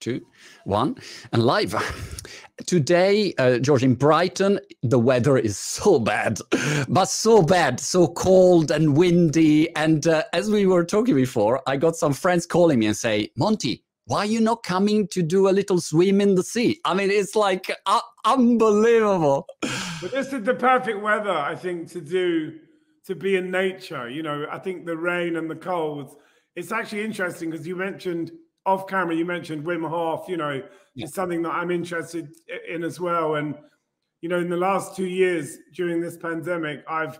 two, one, and live. Today, uh, George, in Brighton, the weather is so bad, but so bad, so cold and windy. And uh, as we were talking before, I got some friends calling me and say, Monty, why are you not coming to do a little swim in the sea? I mean, it's like uh, unbelievable. But this is the perfect weather, I think, to do to be in nature. You know, I think the rain and the cold. It's actually interesting because you mentioned off camera, you mentioned Wim Hof, you know, yeah. it's something that I'm interested in as well. And, you know, in the last two years during this pandemic, I've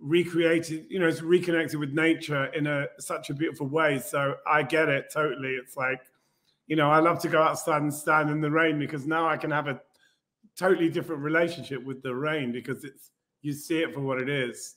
recreated, you know, it's reconnected with nature in a such a beautiful way. So I get it totally. It's like, you know, I love to go outside and stand in the rain because now I can have a totally different relationship with the rain because it's you see it for what it is.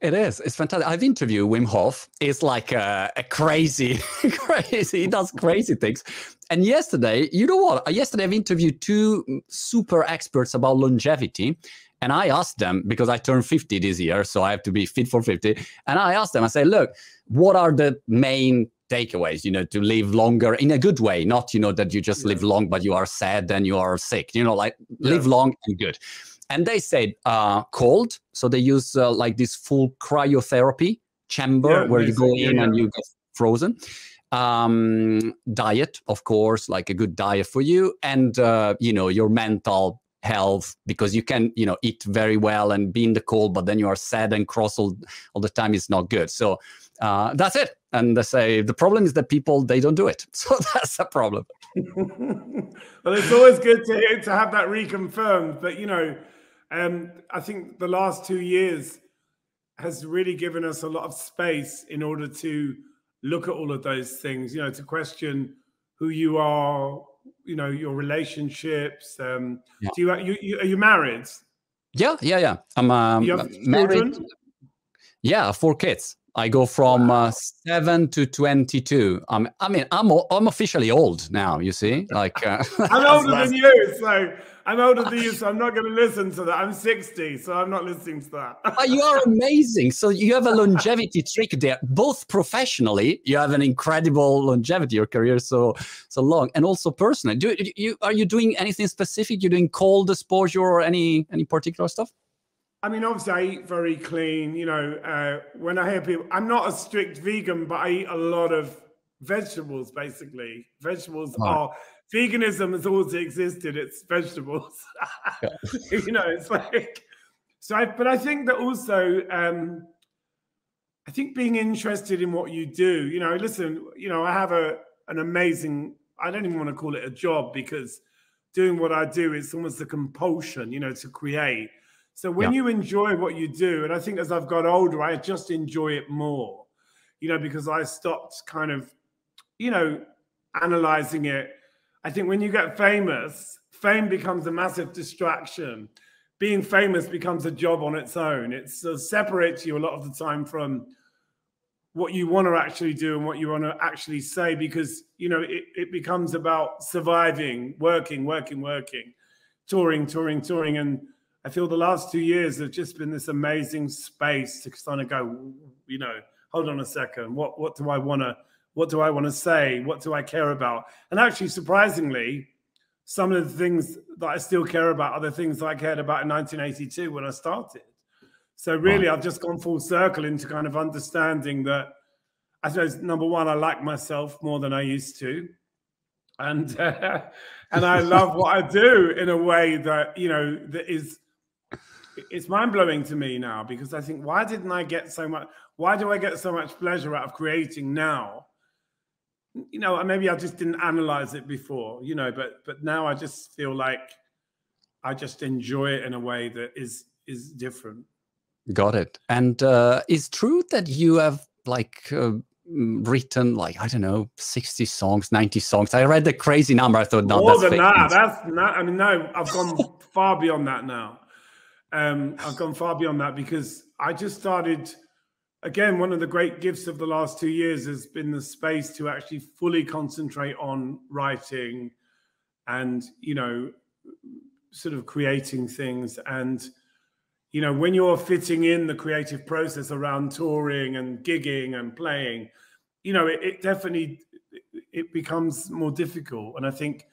It is. It's fantastic. I've interviewed Wim Hof. It's like a, a crazy, crazy. He does crazy things. And yesterday, you know what? Uh, yesterday, I've interviewed two mm, super experts about longevity. And I asked them because I turned 50 this year, so I have to be fit for 50. And I asked them, I say, look, what are the main takeaways, you know, to live longer in a good way, not, you know, that you just yeah. live long, but you are sad and you are sick, you know, like yeah. live long and good and they said uh, cold. So they use uh, like this full cryotherapy chamber yeah, where you go in yeah. and you get frozen. Um, diet, of course, like a good diet for you, and uh, you know your mental health because you can you know eat very well and be in the cold, but then you are sad and cross all, all the time. It's not good. So uh, that's it. And they say the problem is that people they don't do it. So that's a problem. well, it's always good to to have that reconfirmed. But you know, um, I think the last two years has really given us a lot of space in order to look at all of those things, you know, to question who you are, you know, your relationships. Um, yeah. do you, you, you, are you married? Yeah, yeah, yeah. I'm um, married. Yeah, four kids. I go from wow. uh, seven to twenty-two. Um, I mean, I'm I'm officially old now. You see, like uh, I'm older than you, so I'm older than you, so I'm not going to listen to that. I'm 60, so I'm not listening to that. but you are amazing. So you have a longevity trick there, both professionally. You have an incredible longevity. Your career so so long, and also personally. Do you are you doing anything specific? You're doing cold exposure or any any particular stuff? I mean, obviously, I eat very clean. You know, uh, when I hear people, I'm not a strict vegan, but I eat a lot of vegetables. Basically, vegetables oh. are veganism has always existed. It's vegetables. you know, it's like so. I, but I think that also, um, I think being interested in what you do. You know, listen. You know, I have a an amazing. I don't even want to call it a job because doing what I do is almost a compulsion. You know, to create so when yeah. you enjoy what you do, and I think as I've got older, I just enjoy it more, you know, because I stopped kind of, you know, analyzing it. I think when you get famous, fame becomes a massive distraction. Being famous becomes a job on its own. It separates you a lot of the time from what you want to actually do and what you want to actually say because you know it, it becomes about surviving working working working touring touring touring and I feel the last two years have just been this amazing space to kind of go, you know, hold on a second, what what do I want to what do I want to say? What do I care about? And actually, surprisingly, some of the things that I still care about are the things that I cared about in 1982 when I started. So really, I've just gone full circle into kind of understanding that. I suppose number one, I like myself more than I used to, and uh, and I love what I do in a way that you know that is it's mind blowing to me now because I think, why didn't I get so much? Why do I get so much pleasure out of creating now? You know, maybe I just didn't analyze it before, you know, but but now I just feel like I just enjoy it in a way that is is different. Got it. And uh, it's true that you have like uh, written like I don't know, sixty songs, ninety songs. I read the crazy number. I thought, no, more than that. That's not. I mean, no, I've gone far beyond that now. Um, I've gone far beyond that because I just started. Again, one of the great gifts of the last two years has been the space to actually fully concentrate on writing and, you know, sort of creating things. And, you know, when you're fitting in the creative process around touring and gigging and playing, you know, it, it definitely it becomes more difficult. And I think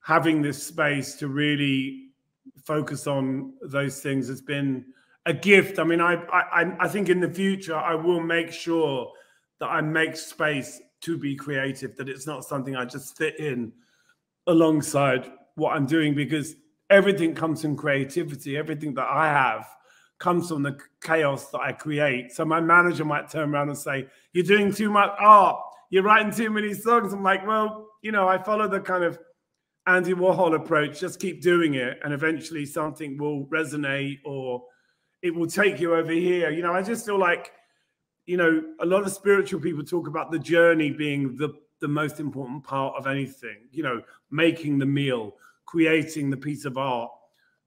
having this space to really focus on those things has been a gift. I mean, I I I think in the future I will make sure that I make space to be creative. That it's not something I just fit in alongside what I'm doing because everything comes from creativity. Everything that I have comes from the chaos that I create. So my manager might turn around and say, "You're doing too much art. You're writing too many songs." I'm like, "Well, you know, I follow the kind of Andy Warhol approach. Just keep doing it, and eventually something will resonate, or it will take you over here." You know, I just feel like, you know, a lot of spiritual people talk about the journey being the the most important part of anything. You know, making the meal, creating the piece of art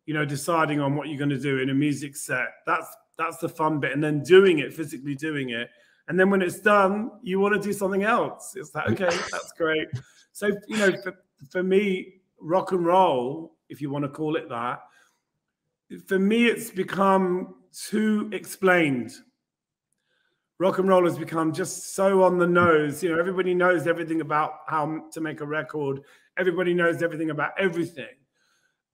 you know, deciding on what you're going to do in a music set. That's that's the fun bit, and then doing it, physically doing it, and then when it's done, you want to do something else. It's like, okay, that's great. So you know, for, for me, rock and roll, if you want to call it that, for me, it's become too explained. Rock and roll has become just so on the nose. You know, everybody knows everything about how to make a record. Everybody knows everything about everything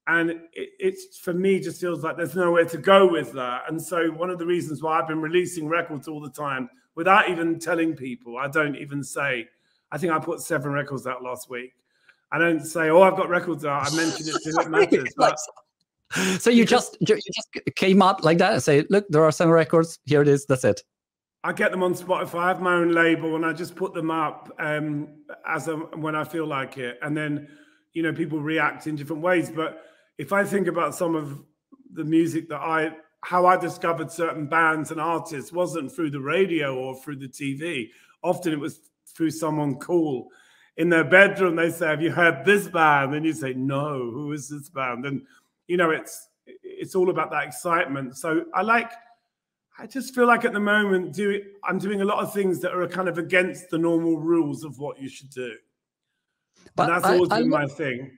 and it, it's for me just feels like there's nowhere to go with that and so one of the reasons why i've been releasing records all the time without even telling people i don't even say i think i put seven records out last week i don't say oh i've got records out i mentioned it to it matters but so you just you just came up like that and say look there are some records here it is that's it I get them on Spotify. I have my own label, and I just put them up um, as a, when I feel like it. And then, you know, people react in different ways. But if I think about some of the music that I how I discovered certain bands and artists wasn't through the radio or through the TV. Often it was through someone cool in their bedroom. They say, "Have you heard this band?" And you say, "No, who is this band?" And you know, it's it's all about that excitement. So I like. I just feel like at the moment, do I'm doing a lot of things that are kind of against the normal rules of what you should do. But and that's I, always I, been I my thing.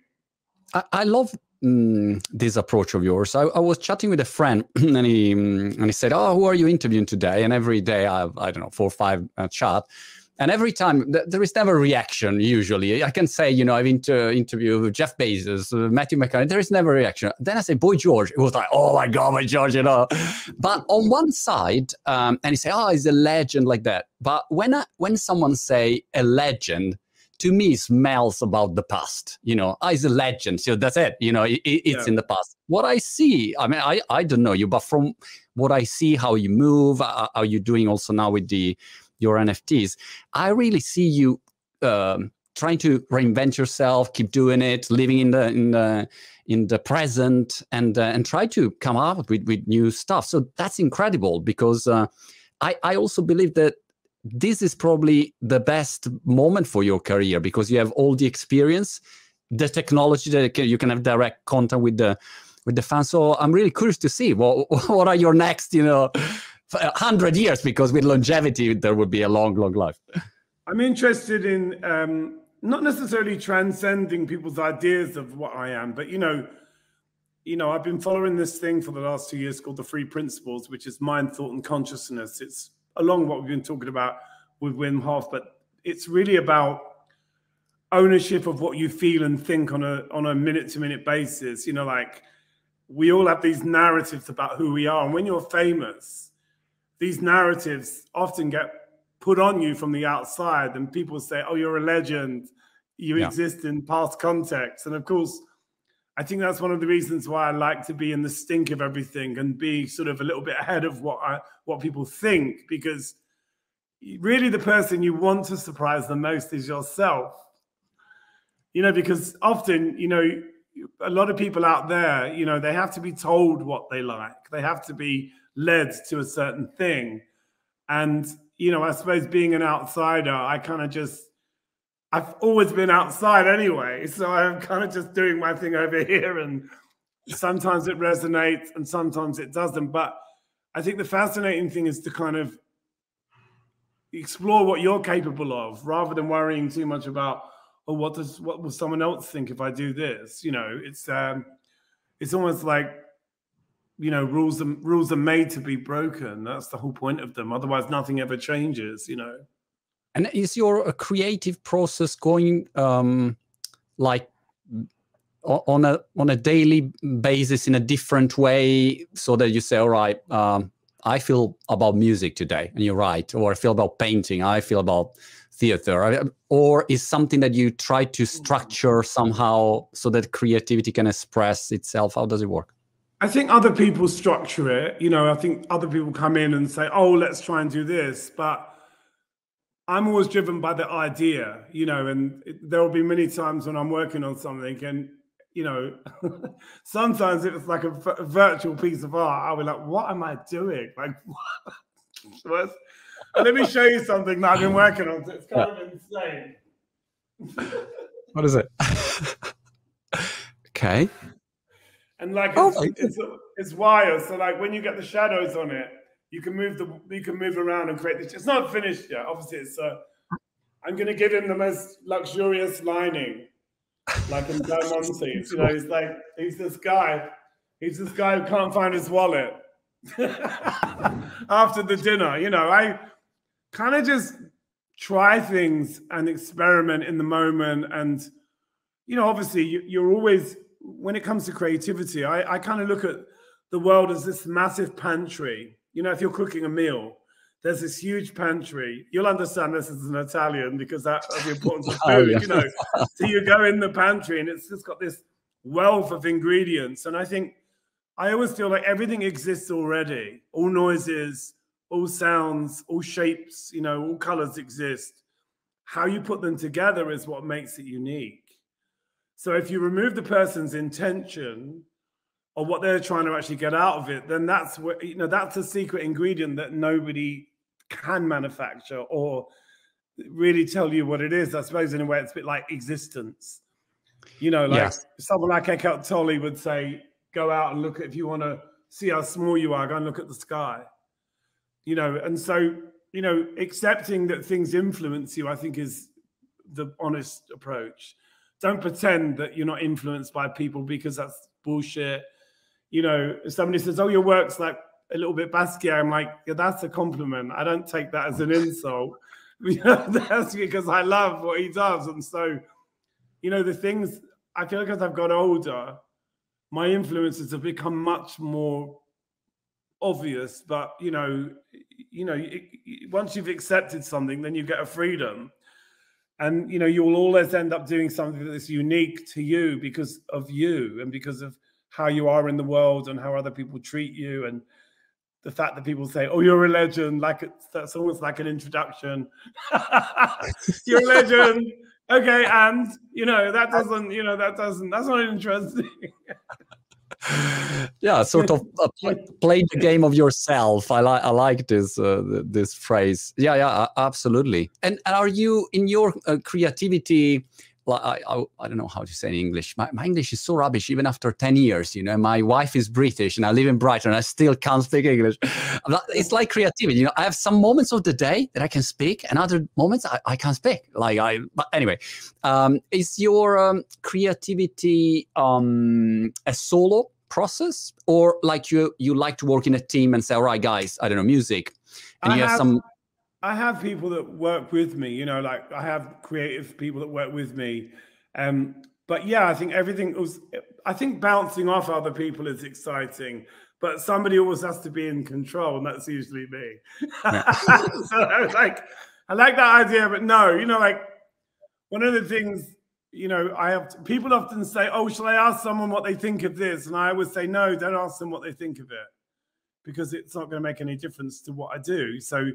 I love mm, this approach of yours. I, I, was chatting with a friend, and he and he said, "Oh, who are you interviewing today?" And every day I have I don't know four or five uh, chat. And every time th- there is never a reaction. Usually, I can say, you know, I've inter- interviewed Jeff Bezos, uh, Matthew McConaughey. There is never a reaction. Then I say, "Boy George," it was like, "Oh my God, Boy George," you know. but on one side, um, and he say, "Oh, he's a legend," like that. But when I, when someone say a legend, to me smells about the past. You know, he's a legend, so that's it. You know, it, it's yeah. in the past. What I see, I mean, I I don't know you, but from what I see, how you move, uh, how you're doing also now with the your NFTs, I really see you. Um, trying to reinvent yourself keep doing it living in the in the in the present and uh, and try to come up with with new stuff so that's incredible because uh, i i also believe that this is probably the best moment for your career because you have all the experience, the technology that you can have direct contact with the with the fans. So I'm really curious to see what what are your next, you know, hundred years because with longevity there would be a long, long life. I'm interested in um, not necessarily transcending people's ideas of what I am, but you know, you know, I've been following this thing for the last two years called the Three Principles, which is mind, thought, and consciousness. It's along what we've been talking about with Wim Hof, but it's really about ownership of what you feel and think on a on a minute to minute basis. You know, like we all have these narratives about who we are, and when you're famous, these narratives often get put on you from the outside, and people say, "Oh, you're a legend. You yeah. exist in past contexts," and of course. I think that's one of the reasons why I like to be in the stink of everything and be sort of a little bit ahead of what I, what people think because really the person you want to surprise the most is yourself. You know, because often, you know, a lot of people out there, you know, they have to be told what they like. They have to be led to a certain thing. And, you know, I suppose being an outsider, I kind of just I've always been outside anyway. So I'm kind of just doing my thing over here and sometimes it resonates and sometimes it doesn't. But I think the fascinating thing is to kind of explore what you're capable of rather than worrying too much about oh what does what will someone else think if I do this? You know, it's um it's almost like you know rules are rules are made to be broken. That's the whole point of them. Otherwise nothing ever changes, you know. And is your creative process going um, like on a on a daily basis in a different way, so that you say, "All right, um, I feel about music today," and you're right, or I feel about painting, I feel about theater, or is something that you try to structure somehow so that creativity can express itself? How does it work? I think other people structure it. You know, I think other people come in and say, "Oh, let's try and do this," but I'm always driven by the idea, you know, and there will be many times when I'm working on something and, you know, sometimes it's like a, virtual piece of art. I'll be like, what am I doing? Like, what? let me show you something that I've been working on. It's kind of insane. what is it? okay. And like, oh, it's, it's, it's wild. So like when you get the shadows on it, you can move the you can move around and create this. It's not finished yet. Obviously, it's. Uh, I'm going to give him the most luxurious lining, like in Monty. You know, he's like he's this guy. He's this guy who can't find his wallet after the dinner. You know, I kind of just try things and experiment in the moment. And you know, obviously, you, are always when it comes to creativity. I, I kind of look at the world as this massive pantry you know, if you're cooking a meal, there's this huge pantry. You'll understand this as an Italian because that, of the importance of food, you know. so you go in the pantry and it's just got this wealth of ingredients. And I think I always feel like everything exists already. All noises, all sounds, all shapes, you know, all colors exist. How you put them together is what makes it unique. So if you remove the person's intention, or what they're trying to actually get out of it, then that's what you know that's a secret ingredient that nobody can manufacture or really tell you what it is. I suppose in a way it's a bit like existence. You know, like yes. someone like Eckhart Tolle would say, go out and look at if you want to see how small you are, go and look at the sky. You know, and so, you know, accepting that things influence you, I think is the honest approach. Don't pretend that you're not influenced by people because that's bullshit you know, if somebody says, "Oh, your work's like a little bit Basquiat," I'm like, yeah, "That's a compliment. I don't take that as an insult." that's because I love what he does, and so, you know, the things I feel like as I've got older, my influences have become much more obvious. But you know, you know, once you've accepted something, then you get a freedom and you know you'll always end up doing something that's unique to you because of you and because of how you are in the world and how other people treat you and the fact that people say, "Oh, you're a legend," like it's that's almost like an introduction. you're a legend. Okay, and you know that doesn't, you know that doesn't. That's not interesting. yeah, sort of uh, play, play, the game of yourself. I like I like this uh, this phrase. Yeah, yeah, absolutely. And, are you in your uh, creativity? I, I, I, don't know how to say in English. My, my, English is so rubbish, even after 10 years. You know, my wife is British and I live in Brighton and I still can't speak English. It's like creativity. You know, I have some moments of the day that I can speak and other moments I, I can't speak. Like I, but anyway, um, is your um, creativity um, a solo process or like you, you like to work in a team and say, all right, guys, I don't know, music. And I you have, have some I have people that work with me, you know, like I have creative people that work with me. Um, but yeah, I think everything was, I think bouncing off other people is exciting, but somebody always has to be in control, and that's usually me. Yeah. so I was like, I like that idea, but no, you know, like one of the things, you know, I have people often say, Oh, shall I ask someone what they think of this? And I always say, No, don't ask them what they think of it because it's not going to make any difference to what I do. So,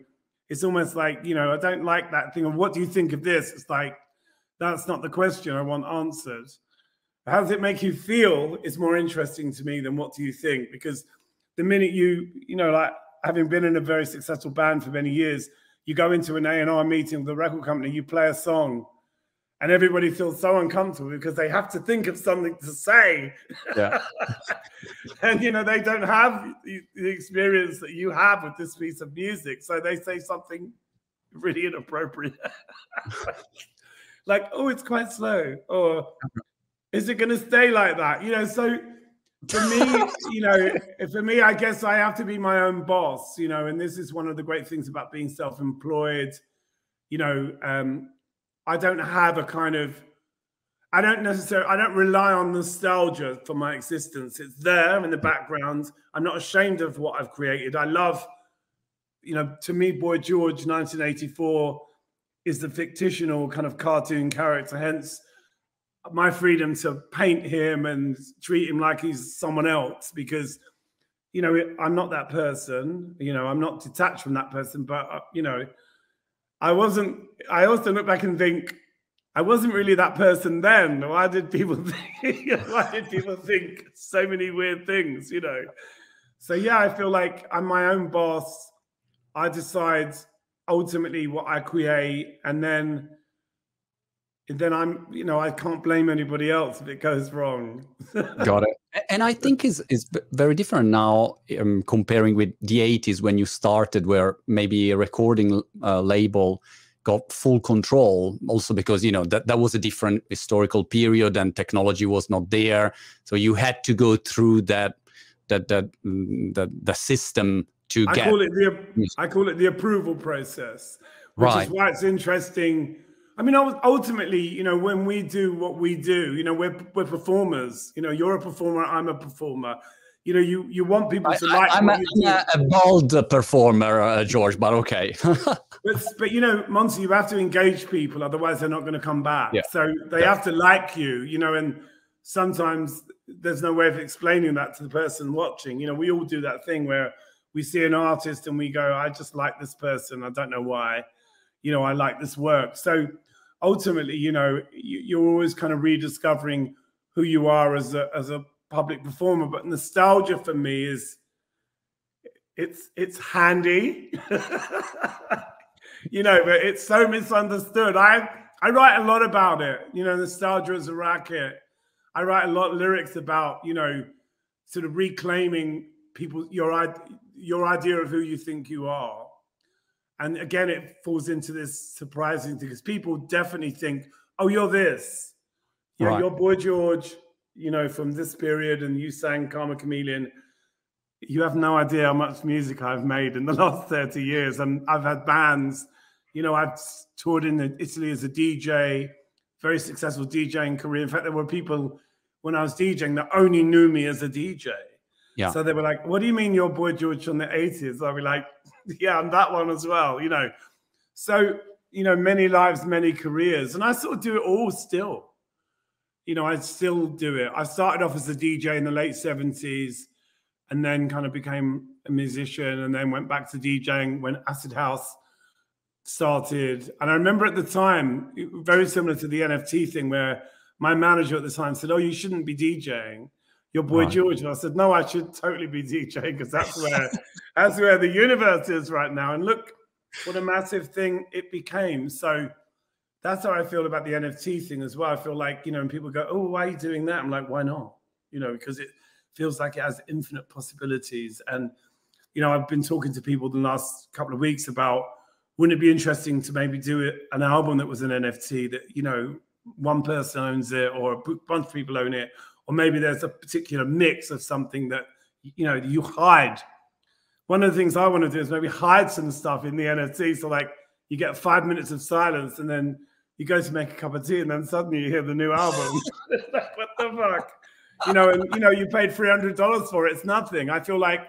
it's almost like you know i don't like that thing of what do you think of this it's like that's not the question i want answered how does it make you feel is more interesting to me than what do you think because the minute you you know like having been in a very successful band for many years you go into an a&r meeting with the record company you play a song and everybody feels so uncomfortable because they have to think of something to say. Yeah. and you know, they don't have the, experience that you have with this piece of music. So they say something really inappropriate. like, oh, it's quite slow. Or is it gonna stay like that? You know, so for me, you know, for me, I guess I have to be my own boss, you know, and this is one of the great things about being self-employed you know, um, I don't have a kind of, I don't necessarily, I don't rely on nostalgia for my existence. It's there in the background. I'm not ashamed of what I've created. I love, you know, to me, Boy George, 1984 is the fictional kind of cartoon character. Hence, my freedom to paint him and treat him like he's someone else because you know i'm not that person you know i'm not detached from that person but uh, you know i wasn't i also look back and think i wasn't really that person then why did people think why did people think so many weird things you know so yeah i feel like i'm my own boss i decide ultimately what i create and then then I'm, you know, I can't blame anybody else if it goes wrong. Got it. And I think is is very different now um, comparing with the 80s when you started, where maybe a recording uh, label got full control. Also because you know that that was a different historical period and technology was not there, so you had to go through that that that mm, the the system to I get. Call it the, I call it the approval process, which right. is why it's interesting I mean, ultimately, you know, when we do what we do, you know, we're we're performers. You know, you're a performer, I'm a performer. You know, you you want people to I, like. I'm, a, I'm a, bald performer, uh, George, but okay. but but you know, Monty, you have to engage people, otherwise they're not going to come back. Yeah. So they yeah. have to like you, you know, and sometimes there's no way of explaining that to the person watching. You know, we all do that thing where we see an artist and we go, I just like this person. I don't know why. You know, I like this work. So ultimately, you know, you're always kind of rediscovering who you are as a as a public performer. But nostalgia for me is it's it's handy, you know, but it's so misunderstood. I I write a lot about it. You know, nostalgia is a racket. I write a lot of lyrics about you know, sort of reclaiming people your your idea of who you think you are and again, it falls into this surprising thing because people definitely think, oh, you're this. Yeah, right. you're Boy George, you know, from this period, and you sang Karma Chameleon. You have no idea how much music I've made in the last 30 years. And I've had bands, you know, I've toured in Italy as a DJ, very successful DJing career. In fact, there were people when I was DJing that only knew me as a DJ. Yeah. So they were like, "What do you mean you're Boy George from the '80s?" I'll be like, "Yeah, I'm that one as well." You know, so you know, many lives, many careers, and I sort of do it all still. You know, I still do it. I started off as a DJ in the late '70s, and then kind of became a musician, and then went back to DJing when Acid House started. And I remember at the time, very similar to the NFT thing, where my manager at the time said, "Oh, you shouldn't be DJing." Your boy right. George. And I said, no, I should totally be DJing because that's where that's where the universe is right now. And look what a massive thing it became. So that's how I feel about the NFT thing as well. I feel like, you know, and people go, Oh, why are you doing that? I'm like, why not? You know, because it feels like it has infinite possibilities. And, you know, I've been talking to people the last couple of weeks about wouldn't it be interesting to maybe do an album that was an NFT that, you know, one person owns it or a bunch of people own it or maybe there's a particular mix of something that you know you hide. One of the things I want to do is maybe hide some stuff in the NFT. So like you get five minutes of silence and then you go to make a cup of tea and then suddenly you hear the new album. like, what the fuck? You know, and you know, you paid three hundred dollars for it. It's nothing. I feel like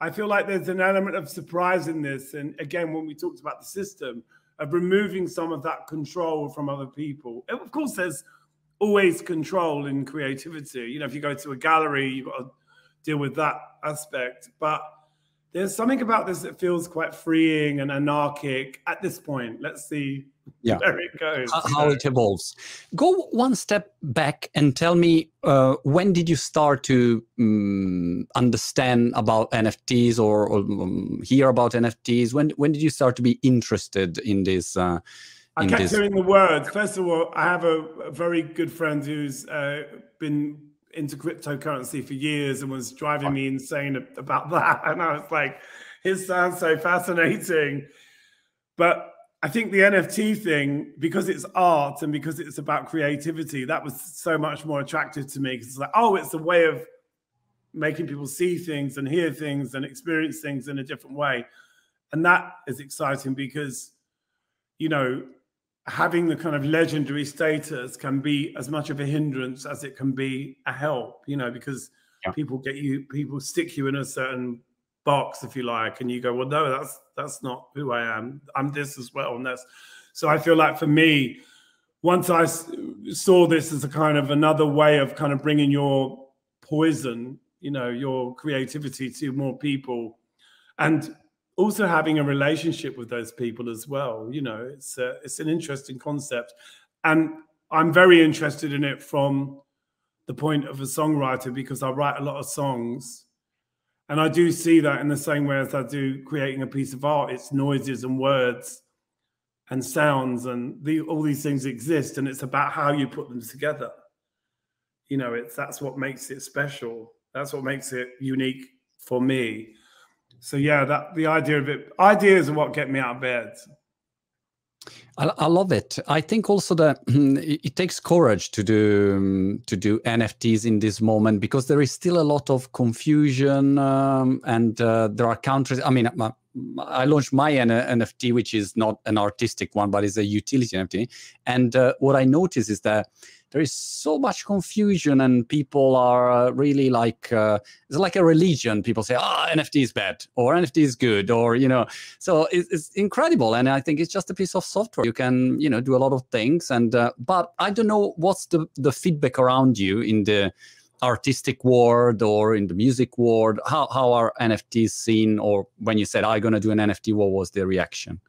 I feel like there's an element of surprise in this. And again, when we talked about the system of removing some of that control from other people, of course, there's always control in creativity. You know, if you go to a gallery, you've got to deal with that aspect. But there's something about this that feels quite freeing and anarchic at this point. Let's see yeah. where it goes. How, how it evolves. Go one step back and tell me uh, when did you start to um, understand about NFTs or, or um, hear about NFTs? When when did you start to be interested in this? Uh, I kept this... hearing the word. First of all, I have a, a very good friend who's uh, been into cryptocurrency for years and was driving me insane about that. And I was like, it sounds so fascinating. But I think the NFT thing, because it's art and because it's about creativity, that was so much more attractive to me. Because it's like, oh, it's a way of making people see things and hear things and experience things in a different way. And that is exciting because you know, having the kind of legendary status can be as much of a hindrance as it can be a help, you know, because yeah. people get you, people stick you in a certain box, if you like, and you go, well, no, that's that's not who I am. I'm this as well, and that's so. I feel like for me, once I saw this as a kind of another way of kind of bringing your poison, you know, your creativity to more people, and also having a relationship with those people as well. You know, it's a, it's an interesting concept, and I'm very interested in it from the point of a songwriter because I write a lot of songs. And I do see that in the same way as I do creating a piece of art. It's noises and words and sounds and the, all these things exist and it's about how you put them together you know it's that's what makes it special that's what makes it unique for me so yeah that the idea of it ideas are what get me out of bed I, I love it. I think also that it takes courage to do to do NFTs in this moment because there is still a lot of confusion um, and uh, there are countries. I mean, I launched my NFT, which is not an artistic one, but is a utility NFT. And uh, what I notice is that there is so much confusion, and people are uh, really like uh, it's like a religion. People say, "Ah, oh, NFT is bad," or "NFT is good," or you know. So it's, it's, incredible, and I think it's just a piece of software. You can you know do a lot of things, and uh, but I don't know what's the the feedback around you in the artistic world or in the music world? How, how are NFTs seen? Or when you said, I'm going to do an NFT, what was the reaction?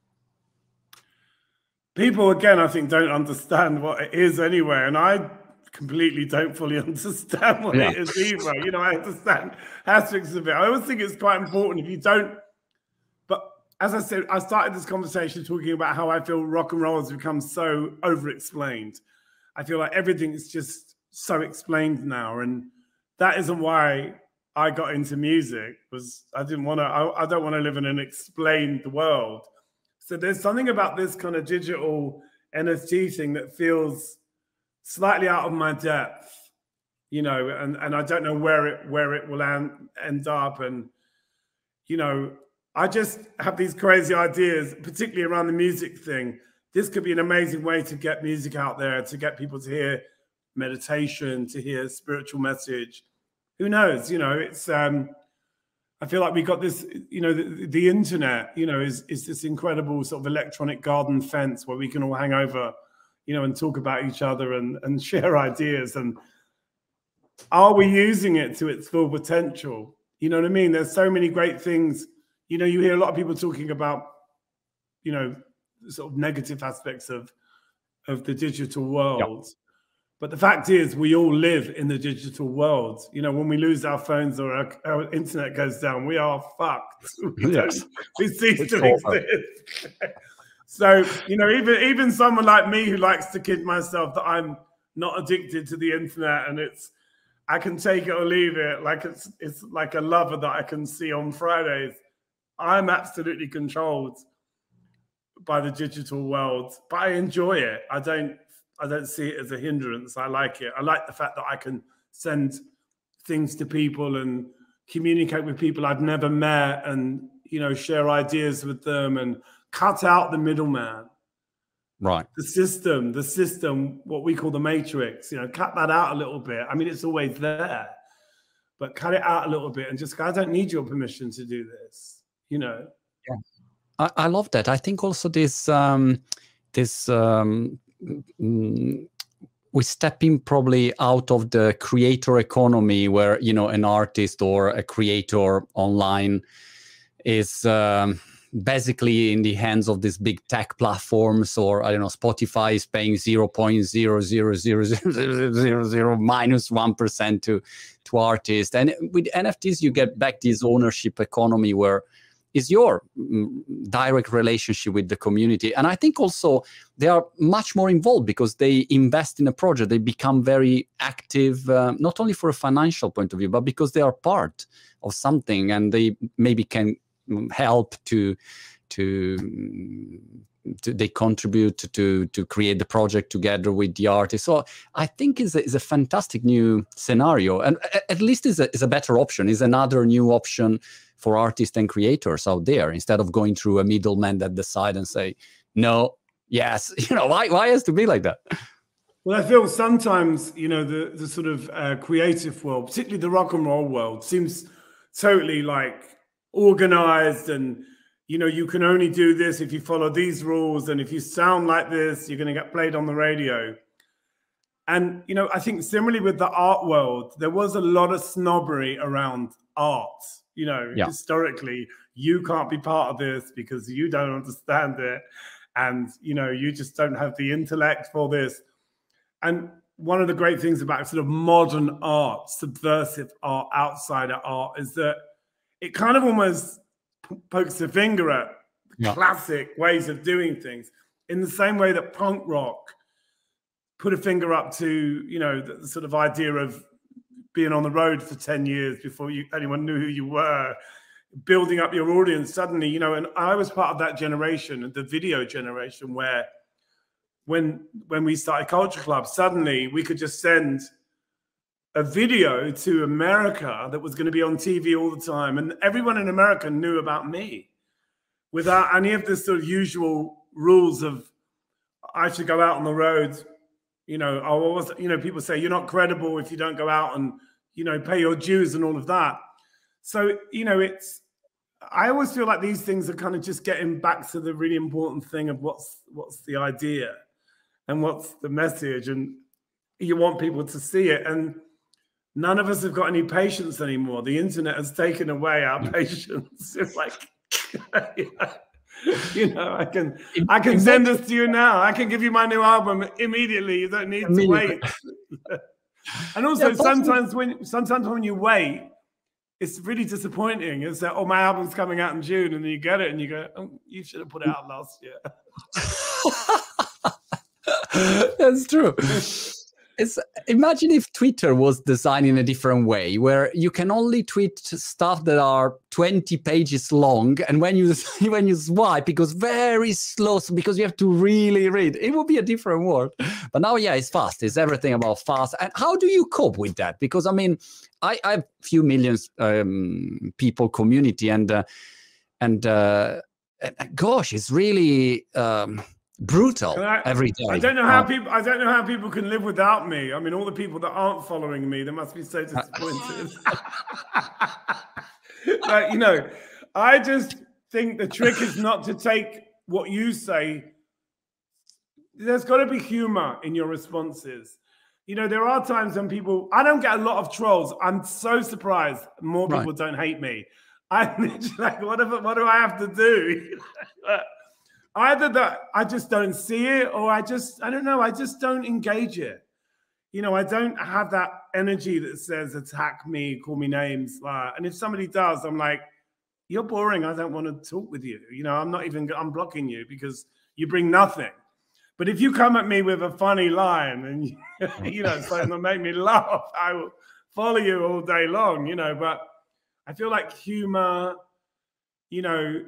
People, again, I think don't understand what it is anyway. And I completely don't fully understand what yeah. it is either. You know, I understand aspects of it. I always think it's quite important if you don't. But as I said, I started this conversation talking about how I feel rock and roll has become so over explained. I feel like everything is just so explained now, and that isn't why I got into music. Was I didn't want to. I, I don't want to live in an explained world. So there's something about this kind of digital NFT thing that feels slightly out of my depth, you know, and and I don't know where it where it will end, end up, and you know, I just have these crazy ideas, particularly around the music thing. This could be an amazing way to get music out there, to get people to hear meditation, to hear spiritual message. Who knows? You know, it's um I feel like we've got this, you know, the, the, internet, you know, is is this incredible sort of electronic garden fence where we can all hang over, you know, and talk about each other and and share ideas. And are we using it to its full potential? You know what I mean? There's so many great things. You know, you hear a lot of people talking about, you know, sort of negative aspects of of the digital world. Yep. But the fact is, we all live in the digital world. You know, when we lose our phones or our, our internet goes down, we are fucked. We, yes. we cease to exist. so, you know, even even someone like me who likes to kid myself that I'm not addicted to the internet and it's I can take it or leave it, like it's it's like a lover that I can see on Fridays. I'm absolutely controlled by the digital world, but I enjoy it. I don't I don't see it as a hindrance. I like it. I like the fact that I can send things to people and communicate with people I've never met and you know share ideas with them and cut out the middleman. Right. The system, the system, what we call the matrix, you know, cut that out a little bit. I mean, it's always there, but cut it out a little bit and just, I don't need your permission to do this, you know? Yeah. I, I love that. I think also this, um, this um, Mm, we step in probably out of the creator economy where you know an artist or a creator online is um, basically in the hands of these big tech platforms or i don't know spotify is paying 0.0000000 minus 1% to to artists. And with nfts you get back this ownership economy where is your mm, direct relationship with the community. And i think also they are much more involved because they invest in a project. They become very active uh, not only for a financial point of view but because they are part of something and they maybe can mm, help to to, mm, to they contribute to to create the project together with the artist. So i think is a, is a fantastic new scenario. And at least is a, is a better option is another new option for artists and creators out there instead of going through a middleman that decide and say no yes. You know why why has to be like that? Well i feel sometimes you know the the sort of uh, creative world particularly the rock and roll world seems totally like organized and you know you can only do this if you follow these rules and if you sound like this you're going to get played on the radio. And you know i think similarly with the art world there was a lot of snobbery around art you know yeah. historically you can't be part of this because you don't understand it and you know you just don't have the intellect for this and one of the great things about sort of modern art subversive art outsider art is that it kind of almost pokes the finger at yeah. classic ways of doing things in the same way that punk rock put a finger up to you know the sort of idea of being on the road for 10 years before you anyone knew who you were building up your audience suddenly you know and i was part of that generation the video generation where when when we started culture club suddenly we could just send a video to america that was going to be on tv all the time and everyone in america knew about me. Without any of the sort of usual rules of i should go out on the road you know i was you know people say you're not credible if you don't go out and you know pay your dues and all of that. So you know it's i always feel like these things are kind of just getting back to the really important thing of what's what's the idea and what's the message and you want people to see it and none of us have got any patience anymore. The internet has taken away our patience. It's like you know i can i can send this to you now i can give you my new album immediately you don't need to wait and also yeah, sometimes when sometimes when you wait it's really disappointing. It's that, oh, my album's coming out in June, and then you get it, and you go, oh, you should have put it out last year. That's true. It's, imagine if Twitter was designed in a different way, where you can only tweet stuff that are 20 pages long, and when you when you swipe, it goes very slow because you have to really read. It would be a different world. But now, yeah, it's fast. It's everything about fast. And how do you cope with that? Because I mean, I, I have few millions um, people community, and uh, and uh, gosh, it's really. Um, brutal I, every day. I don't know how uh, people. I don't know how people can live without me. I mean, all the people that aren't following me, they must be so disappointed. but you know, I just think the trick is not to take what you say. There's got to be humor in your responses. You know, there are times when people. I don't get a lot of trolls. I'm so surprised more people right. don't hate me. I'm like, what, if, what do I have to do? either that I just don't see it or I just, I don't know, I just don't engage it. You know, I don't have that energy that says attack me, call me names. Uh, and if somebody does, I'm like, you're boring. I don't want to talk with you. You know, I'm not even, I'm blocking you because you bring nothing. But if you come at me with a funny line and, you know, something that make me laugh, I will follow you all day long, you know. But I feel like humor, you know,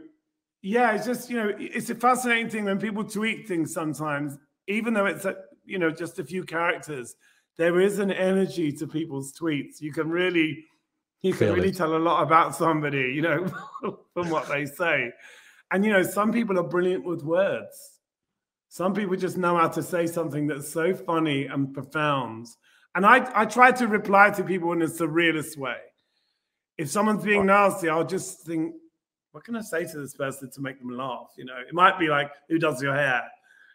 yeah, it's just you know, it's a fascinating thing when people tweet things sometimes, even though it's a, you know just a few characters. There is an energy to people's tweets. You can really, you can really tell a lot about somebody, you know, from what they say. And you know, some people are brilliant with words. Some people just know how to say something that's so funny and profound. And I, I try to reply to people in a surrealist way. If someone's being nasty, I'll just think, what can I say to this person to make them laugh? You know, it might be like, who does your hair?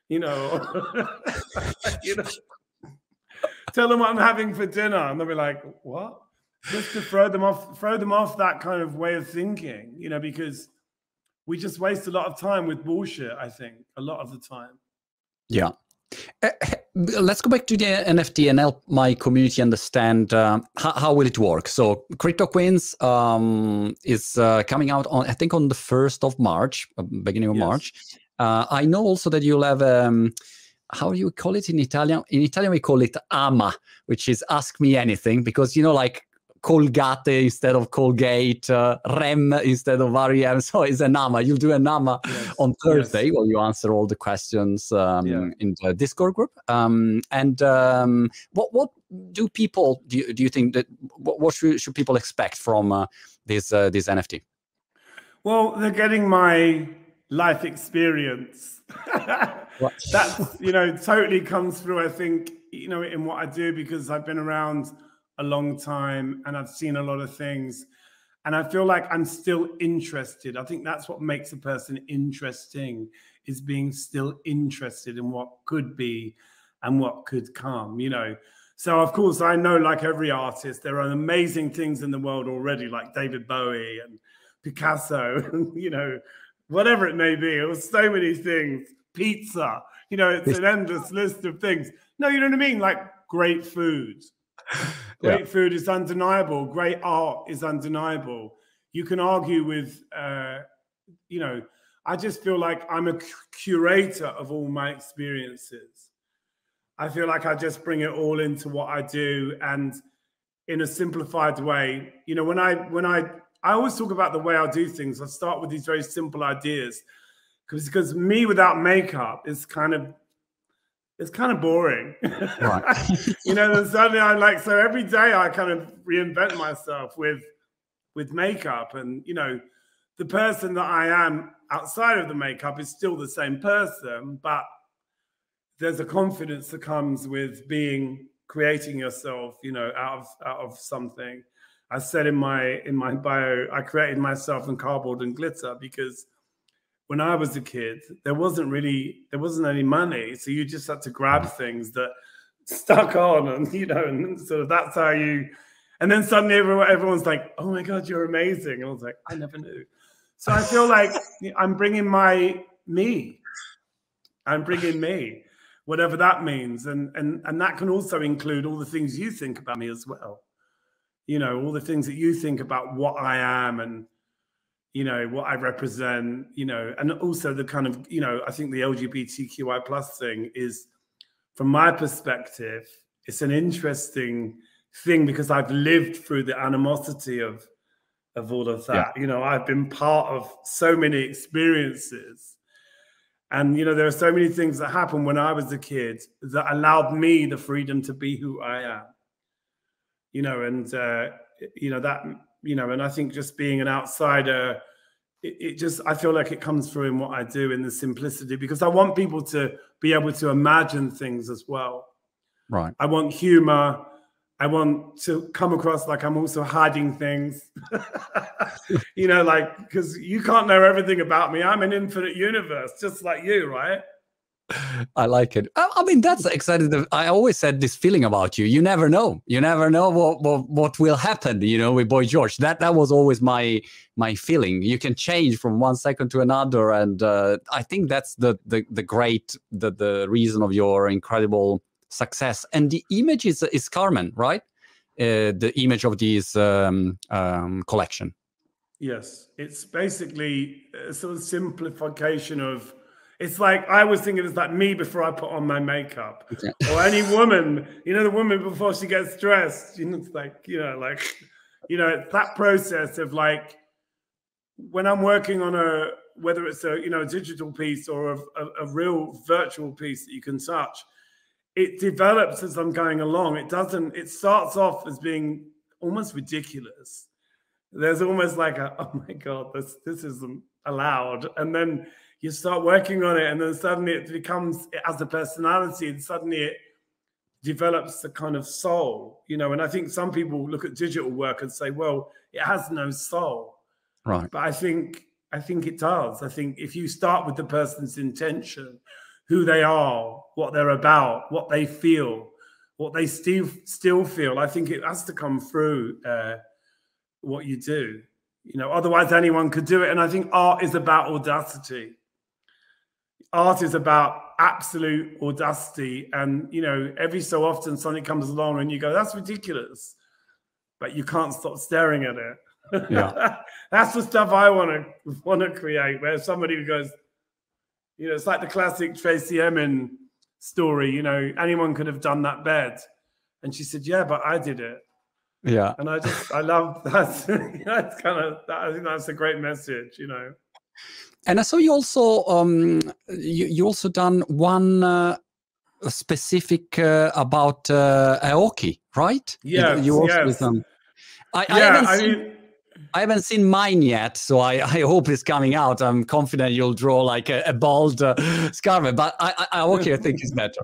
You know, you know, tell them what I'm having for dinner, and they'll be like, what? Just to throw them off, throw them off that kind of way of thinking, you know, because we just waste a lot of time with bullshit. I think a lot of the time. Yeah, uh, let's go back to the NFT and help my community understand uh, how, how, will it work. So Crypto Queens um, is uh, coming out on I think on the first of March, uh, beginning of yes. March. Uh, I know also that you'll have um, how do you call it in Italian? In Italian we call it ama, which is ask me anything because you know like Colgate instead of Colgate, uh, Rem instead of REM. So it's a NAMA. You'll do a NAMA yes. on Thursday yes. where you answer all the questions um, yeah. in the Discord group. Um, and um, what what do people do you, do you think that what, what should, should people expect from uh, this uh, this NFT? Well, they're getting my life experience. That you know totally comes through. I think you know in what I do because I've been around a long time and I've seen a lot of things, and I feel like I'm still interested. I think that's what makes a person interesting is being still interested in what could be and what could come. You know. So of course I know, like every artist, there are amazing things in the world already, like David Bowie and Picasso, and you know, whatever it may be. Was so many things. Pizza, you know, it's an endless list of things. No, you know what I mean? Like great food. Great yeah. food is undeniable. Great art is undeniable. You can argue with, uh, you know, I just feel like I'm a curator of all my experiences. I feel like I just bring it all into what I do and in a simplified way. You know, when I when I I always talk about the way I do things. I start with these very simple ideas because because me without makeup is kind of it's kind of boring. Right. you know, then suddenly I'm like, so every day I kind of reinvent myself with with makeup. And you know, the person that I am outside of the makeup is still the same person, but there's a confidence that comes with being creating yourself, you know, out of out of something. I said in my in my bio, I created myself in cardboard and glitter because when I was a kid, there wasn't really there wasn't any money, so you just had to grab things that stuck on, and you know, and sort of that's how you. And then suddenly everyone, everyone's like, "Oh my god, you're amazing!" And I was like, "I never knew." So I feel like I'm bringing my me. I'm bringing me, whatever that means, and and and that can also include all the things you think about me as well you know all the things that you think about what i am and you know what i represent you know and also the kind of you know i think the lgbtqi plus thing is from my perspective it's an interesting thing because i've lived through the animosity of of all of that. Yeah. you know i've been part of so many experiences. And you know there are so many things that happened when i was a kid that allowed me the freedom to be who i am. You know, and uh, you know that you know, and I think just being an outsider, it, it, just I feel like it comes through in what I do in the simplicity because I want people to be able to imagine things as well. Right. I want humor. I want to come across like I'm also hiding things, you know, like because you can't know everything about me. I'm an infinite universe, just like you, right? I like it. I, mean, that's exciting. I always said this feeling about you. You never know. You never know what, what what will happen. You know, with Boy George. That that was always my my feeling. You can change from one second to another, and uh, I think that's the the the great the the reason of your incredible success. And the image is is Carmen, right? Uh, the image of this um, um, collection. Yes, it's basically a sort of simplification of it's like I was thinking it's like me before I put on my makeup, okay. or any woman. You know, the woman before she gets dressed. You know, it's like you know, like you know, that process of like when I'm working on a whether it's a you know a digital piece or a, a, a real virtual piece that you can touch, it develops as I'm going along. It doesn't. It starts off as being almost ridiculous. There's almost like a oh my god, this this isn't allowed, and then you start working on it and then suddenly it becomes it has a personality and suddenly it develops the kind of soul you know? And i think some people look at digital work and say well it has no soul. Right. But i think i think it does. I think if you start with the person's intention who they are what they're about what they feel what they still still feel i think it has to come through uh, what you do you know? Otherwise anyone could do it. And i think art is about audacity art is about absolute audacity. And, you know, every so often something comes along and you go, that's ridiculous. But you can't stop staring at it. Yeah. that's the stuff I want to want to create, where somebody goes, you know, it's like the classic Tracey Emin story, you know, anyone could have done that bed. And she said, Yeah, but I did it. Yeah. And I just I love that. that's kind of that, I think that's a great message, you know. And I saw you also um, you, you also done one uh, specific uh, about uh, Aoki, right? Yeah, you yes. Um, I, yeah, I, I mean, I haven't seen mine yet, so I, I hope it's coming out. I'm confident you'll draw like a, a bald uh, Scarman, but I, I, okay, I think it's better.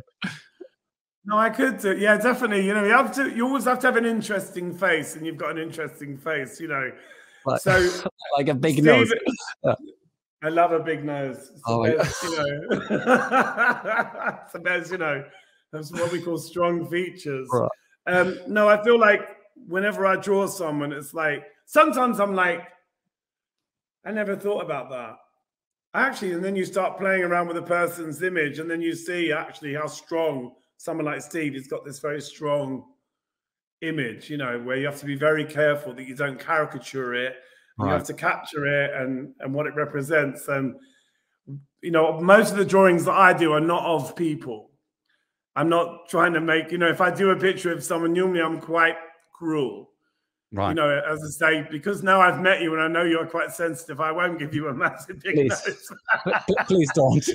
No, I could do. Yeah, definitely. You know, you have to. You always have to have an interesting face, and you've got an interesting face. You know, so like a big Steve, nose. I love a big nose. It's oh, best, you know, it's the best. You know, that's what we call strong features. Right. Um, no, I feel like whenever I draw someone, it's like sometimes I'm like, I never thought about that. Actually, and then you start playing around with a person's image, and then you see actually how strong someone like Steve has got this very strong image, you know, where you have to be very careful that you don't caricature it. Right. You have to capture it and and what it represents. And you know, most of the drawings that I do are not of people. I'm not trying to make, you know, if I do a picture of someone, normally I'm quite cruel. Right. You know, as I say, because now I've met you and I know you're quite sensitive, I won't give you a massive big please. nose. please don't.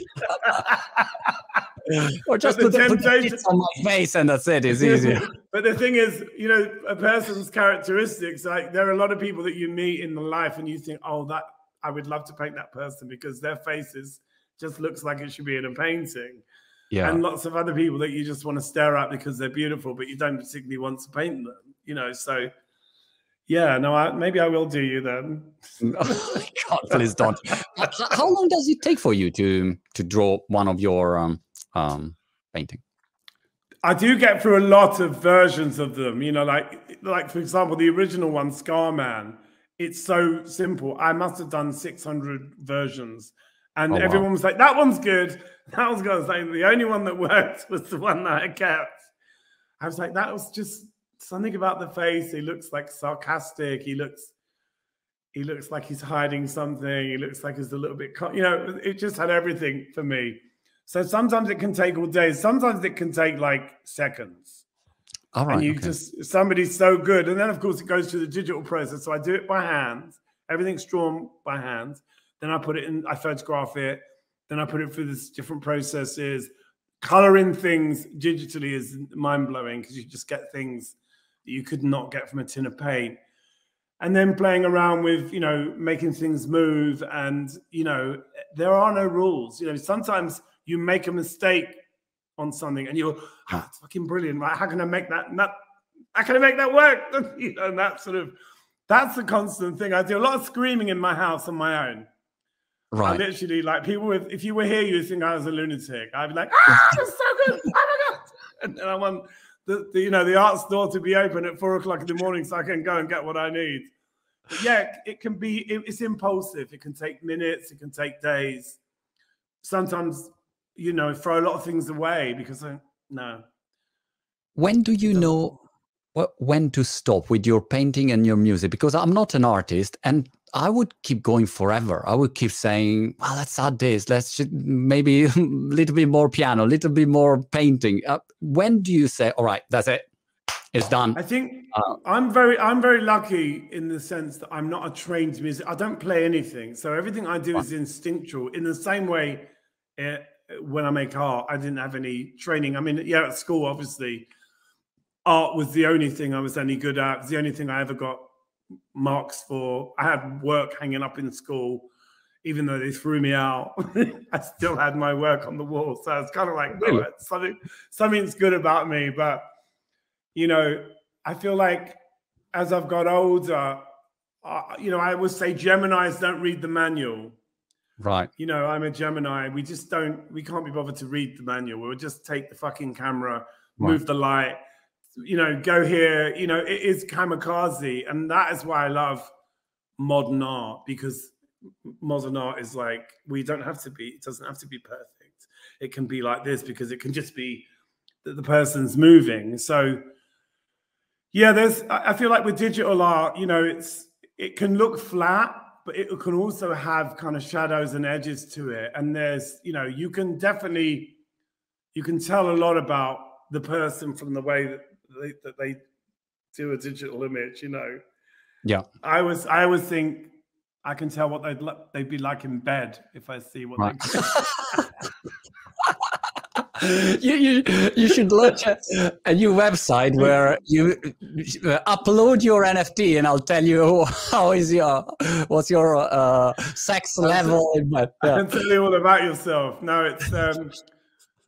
or just put, the temptation put on my face and that's it. It's easier. But the thing is, you know, a person's characteristics, like there are a lot of people that you meet in the life and you think, oh, that I would love to paint that person because their faces just looks like it should be in a painting. Yeah. And lots of other people that you just want to stare at because they're beautiful, but you don't particularly want to paint them, you know. So yeah, no, I, maybe I will do you then. oh, God, please don't. How long does it take for you to to draw one of your um, um, painting? I do get through a lot of versions of them. You know, like like for example, the original one, Scarman. It's so simple. I must have done six hundred versions, and oh, everyone wow. was like, "That one's good. That one's good." Was the only one that worked was the one that I kept. I was like, "That was just something about the face. He looks like sarcastic. He looks he looks like he's hiding something. He looks like he's a little bit, you know, it just had everything for me. So sometimes it can take all days. Sometimes it can take like seconds. All right. And you okay. just, somebody's so good. And then, of course, it goes through the digital process. So I do it by hand. Everything's drawn by hand. Then I put it in, I photograph it. Then I put it through this different processes. Coloring things digitally is mind blowing because you just get things that you could not get from a tin of paint and then playing around with you know making things move and you know there are no rules you know sometimes you make a mistake on something and you're oh, it's fucking brilliant right how can i make that that how can i make that work you know and that sort of that's the constant thing i do a lot of screaming in my house on my own right I literally like people with if you were here you'd think i was a lunatic i'd be like ah that's so good oh my god and then i want the, the, you know the art store to be open at four o'clock in the morning so I can go and get what I need. But yeah, it can be it, it's impulsive. It can take minutes. It can take days. Sometimes you know throw a lot of things away because I, no. When do you know when to stop with your painting and your music? Because I'm not an artist and I would keep going forever. I would keep saying, "Well, let's add this. Let's maybe a little bit more piano, a little bit more painting." Uh, when do you say, "All right, that's it, it's done"? I think uh, I'm very, I'm very lucky in the sense that I'm not a trained music. I don't play anything, so everything I do is instinctual. In the same way, uh, when I make art, I didn't have any training. I mean, yeah, at school, obviously, art was the only thing I was any good at. It was the only thing I ever got marks for. I had work hanging up in school, even though they threw me out. I still had my work on the wall, so it's kind of like really? oh, something something's good about me. But you know, I feel like as I've got older, uh, you know, I would say Gemini's don't read the manual. Right. You know, I'm a Gemini. We just don't. We can't be bothered to read the manual. We'll just take the fucking camera, right. move the light you know, go here. You know, it is kamikaze, and that is why I love modern art because modern art is like we don't have to be. It doesn't have to be perfect. It can be like this because it can just be that the person's moving. So, yeah, there's. I feel like with digital art, you know, it's it can look flat, but it can also have kind of shadows and edges to it. And there's, you know, you can definitely you can tell a lot about the person from the way that they, that they do a digital image, you know. Yeah. I was I always think I can tell what they'd they'd be like in bed if I see what right. they you, you, you should launch a, a, new website where you uh, upload your NFT and I'll tell you how is your what's your uh, sex level. I can tell you all about yourself. No, it's um,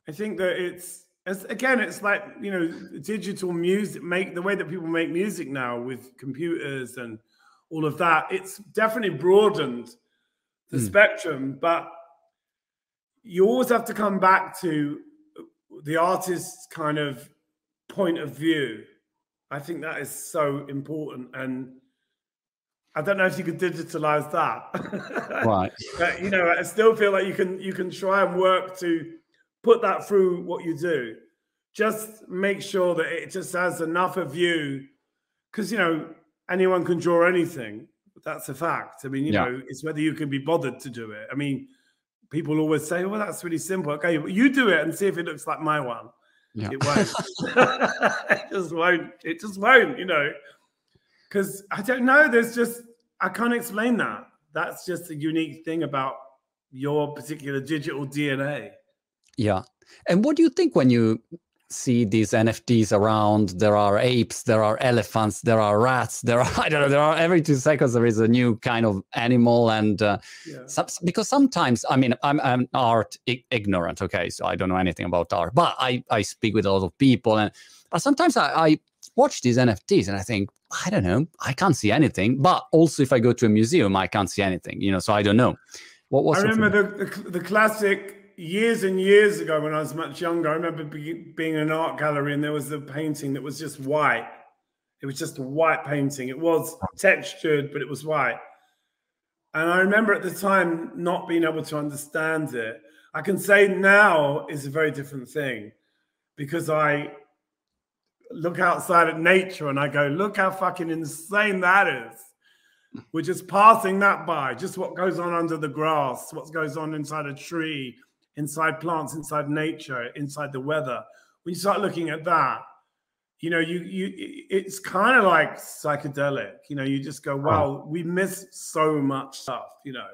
I think that it's, it's again it's like you know digital music make the way that people make music now with computers and all of that. It's definitely broadened the mm. spectrum, but you always have to come back to the artist's kind of point of view. I think that is so important. And I don't know if you could digitalize that. Right. but, you know, I still feel like you can you can try and work to put that through what you do. Just make sure that it just has enough of you. Because you know, anyone can draw anything. That's a fact. I mean, you yeah. know, it's whether you can be bothered to do it. I mean, people always say, "Well, that's really simple." Okay, but you do it and see if it looks like my one. Yeah. It won't. it just won't. It just won't. You know, because I don't know. There's just I can't explain that. That's just a unique thing about your particular digital DNA. Yeah. And what do you think when you see these NFTs around. There are apes, there are elephants, there are rats, there are I don't know. There are every two seconds there is a new kind of animal, and uh, yeah. some, because sometimes I mean I'm, I'm art ignorant. Okay, so I don't know anything about art, but I I speak with a lot of people, and but sometimes I, I watch these NFTs and I think I don't know, I can't see anything. But also if I go to a museum, I can't see anything. You know, so I don't know. What was I remember the, the the classic years and years ago when I was much younger, I remember be, being in an art gallery and there was a painting that was just white. It was just a white painting. It was textured, but it was white. And I remember at the time not being able to understand it. I can say now is a very different thing because I look outside at nature and I go, look how fucking insane that is. We're just passing that by, just what goes on under the grass, what goes on inside a tree, inside plants, inside nature, inside the weather. When you start looking at that, you know, you you it's kind of like psychedelic. You know, you just go, wow, we miss so much stuff. You know,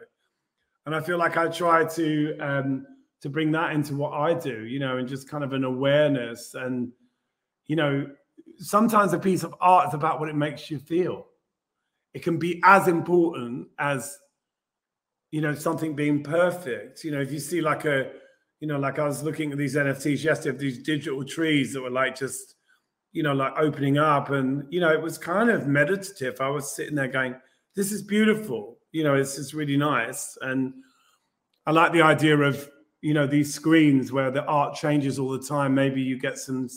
and I feel like I try to um, to bring that into what I do. You know, and just kind of an awareness and you know, sometimes a piece of art is about what it makes you feel. It can be as important as you know, something being perfect. You know, if you see like a, you know, like I was looking at these NFTs yesterday, these digital trees that were like just, you know, like opening up. And, you know, it was kind of meditative. I was sitting there going, this is beautiful. You know, it's just really nice. And I like the idea of, you know, these screens where the art changes all the time. Maybe you get some,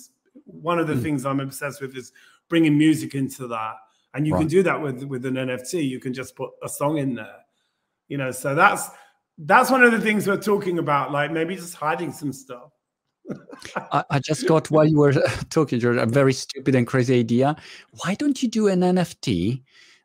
one of the mm. things I'm obsessed with is bringing music into that. And you right. can do that with, with an NFT. You can just put a song in there you know so that's that's one of the things we're talking about like maybe just hiding some stuff. I, I, just got while you were talking George, a very stupid and crazy idea. Why don't you do an nft